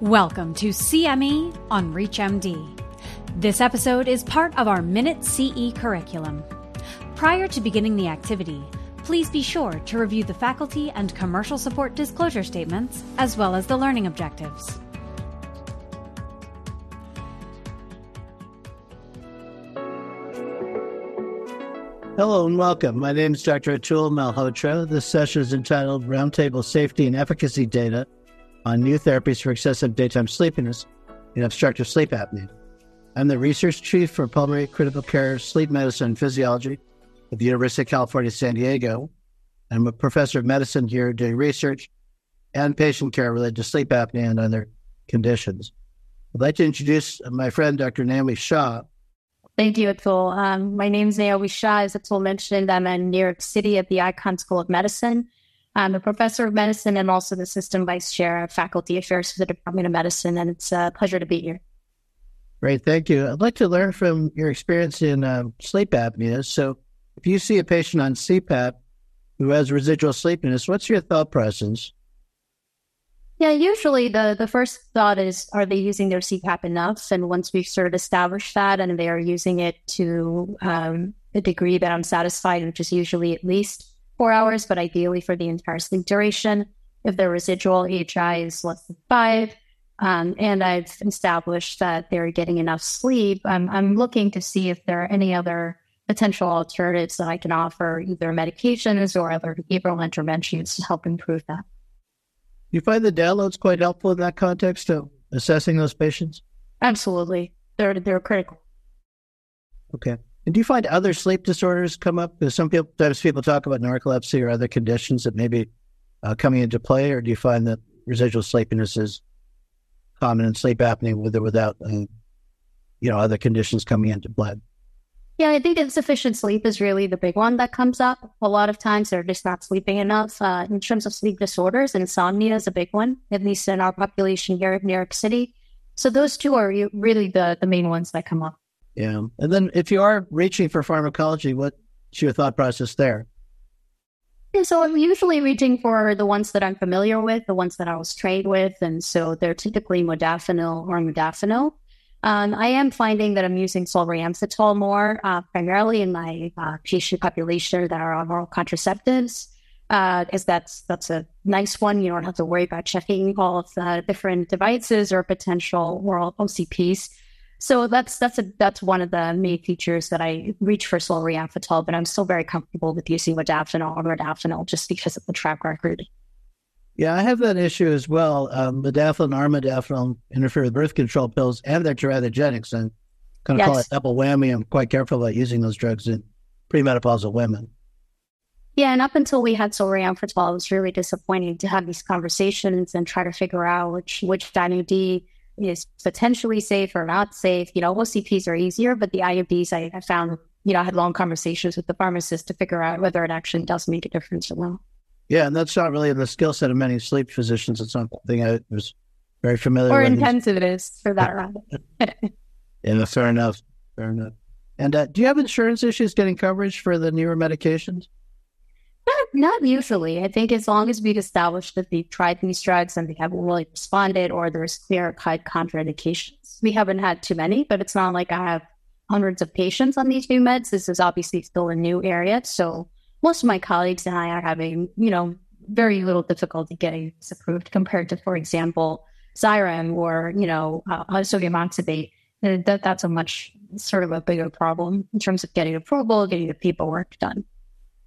Welcome to CME on ReachMD. This episode is part of our Minute CE curriculum. Prior to beginning the activity, please be sure to review the faculty and commercial support disclosure statements as well as the learning objectives. Hello and welcome. My name is Dr. Atul Malhotra. This session is entitled Roundtable Safety and Efficacy Data on New Therapies for Excessive Daytime Sleepiness in Obstructive Sleep Apnea. I'm the Research Chief for Pulmonary Critical Care, Sleep Medicine, and Physiology at the University of California, San Diego. I'm a professor of medicine here doing research and patient care related to sleep apnea and other conditions. I'd like to introduce my friend, Dr. Neomi Shah, Thank you, Atul. Um, my name is Neomi Shah. As Atul mentioned, I'm in New York City at the Icahn School of Medicine. I'm a professor of medicine and also the assistant vice chair of faculty affairs for the Department of Medicine, and it's a pleasure to be here. Great, thank you. I'd like to learn from your experience in uh, sleep apnea. So, if you see a patient on CPAP who has residual sleepiness, what's your thought process? Yeah, usually the, the first thought is are they using their CPAP enough? And once we've sort of established that and they are using it to um, a degree that I'm satisfied, which is usually at least four hours, but ideally for the entire sleep duration, if their residual AHI is less than five, um, and I've established that they're getting enough sleep, I'm, I'm looking to see if there are any other potential alternatives that I can offer, either medications or other behavioral interventions to help improve that you find the downloads quite helpful in that context of assessing those patients? Absolutely. They're they're critical. Okay. And do you find other sleep disorders come up? Some people, times people talk about narcolepsy or other conditions that may be uh, coming into play, or do you find that residual sleepiness is common in sleep apnea with or without, uh, you know, other conditions coming into play? Yeah, I think insufficient sleep is really the big one that comes up. A lot of times they're just not sleeping enough. Uh, in terms of sleep disorders, insomnia is a big one, at least in our population here in New York City. So those two are really the, the main ones that come up. Yeah. And then if you are reaching for pharmacology, what's your thought process there? Yeah, so I'm usually reaching for the ones that I'm familiar with, the ones that I was trained with. And so they're typically modafinil or armodafinil. Um, I am finding that I'm using solriamfetol more, uh, primarily in my uh, patient population that are on oral contraceptives, because uh, that's that's a nice one. You don't have to worry about checking all of the different devices or potential oral OCPs. So that's that's a that's one of the main features that I reach for solriamfetol, but I'm still very comfortable with using modafinil or armodafinil just because of the track record. Yeah, I have that issue as well. Um, modafinil and armodafinil interfere with birth control pills, and they're teratogenics, and kind of yes. call it double whammy. I'm quite careful about using those drugs in premenopausal women. Yeah, and up until we had solriamfetol, it was really disappointing to have these conversations and try to figure out which which IUD is potentially safe or not safe. You know, OCPs are easier, but the IUDs I, I found, you know, I had long conversations with the pharmacist to figure out whether it actually does make a difference or not. Yeah, and that's not really the skill set of many sleep physicians. It's not something I was very familiar or with. Or intensivist for that matter. yeah, fair enough. Fair enough. And uh, do you have insurance issues getting coverage for the newer medications? Not, usually. I think as long as we've established that they've tried these drugs and they haven't really responded or there's clear cut contraindications. We haven't had too many, but it's not like I have hundreds of patients on these new meds. This is obviously still a new area. So most of my colleagues and I are having, you know, very little difficulty getting this approved compared to, for example, Xyrem or, you know, uh, sodium oxybate. Uh, that, that's a much sort of a bigger problem in terms of getting approval, getting the paperwork done.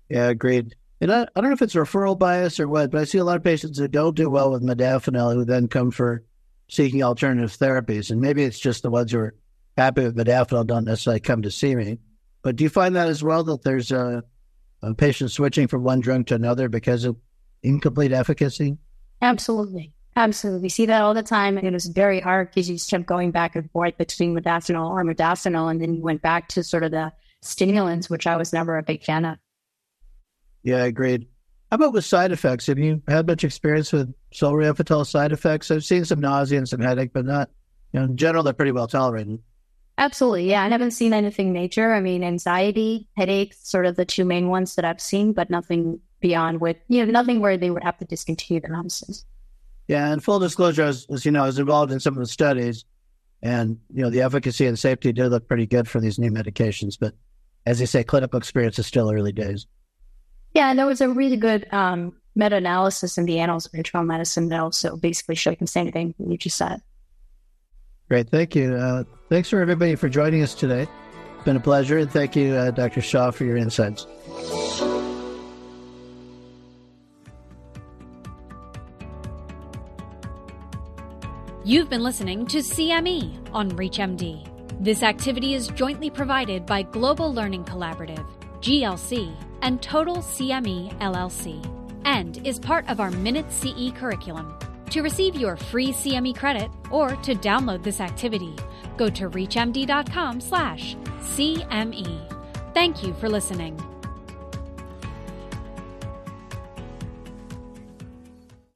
Yeah, agreed. And I, I don't know if it's referral bias or what, but I see a lot of patients that don't do well with modafinil who then come for seeking alternative therapies. And maybe it's just the ones who are happy with modafinil don't necessarily come to see me. But do you find that as well, that there's a a patient switching from one drug to another because of incomplete efficacy? Absolutely. Absolutely. We see that all the time. And it was very hard because you just kept going back and forth between modafinil or armodafinil. And then you went back to sort of the stimulants, which I was never a big fan of. Yeah, I agreed. How about with side effects? Have you had much experience with solriamfetol side effects? I've seen some nausea and some headache, but not, you know, in general, they're pretty well tolerated. Absolutely. Yeah. I haven't seen anything major. I mean, anxiety, headaches, sort of the two main ones that I've seen, but nothing beyond with, you know, nothing where they would have to discontinue the medicines. Yeah, and full disclosure, as, as you know, I was involved in some of the studies, and you know the efficacy and safety did look pretty good for these new medications. But as you say, clinical experience is still early days. Yeah, and there was a really good um, meta-analysis in the Annals of Internal Medicine that also basically showed the same thing you just said. Great, thank you. Uh, thanks for everybody for joining us today. It's been a pleasure, and thank you, uh, Dr. Shah, for your insights. You've been listening to CME on ReachMD. This activity is jointly provided by Global Learning Collaborative, GLC, and Total CME LLC, and is part of our Minute CE curriculum. To receive your free CME credit or to download this activity, go to reachmd.com/cme. Thank you for listening.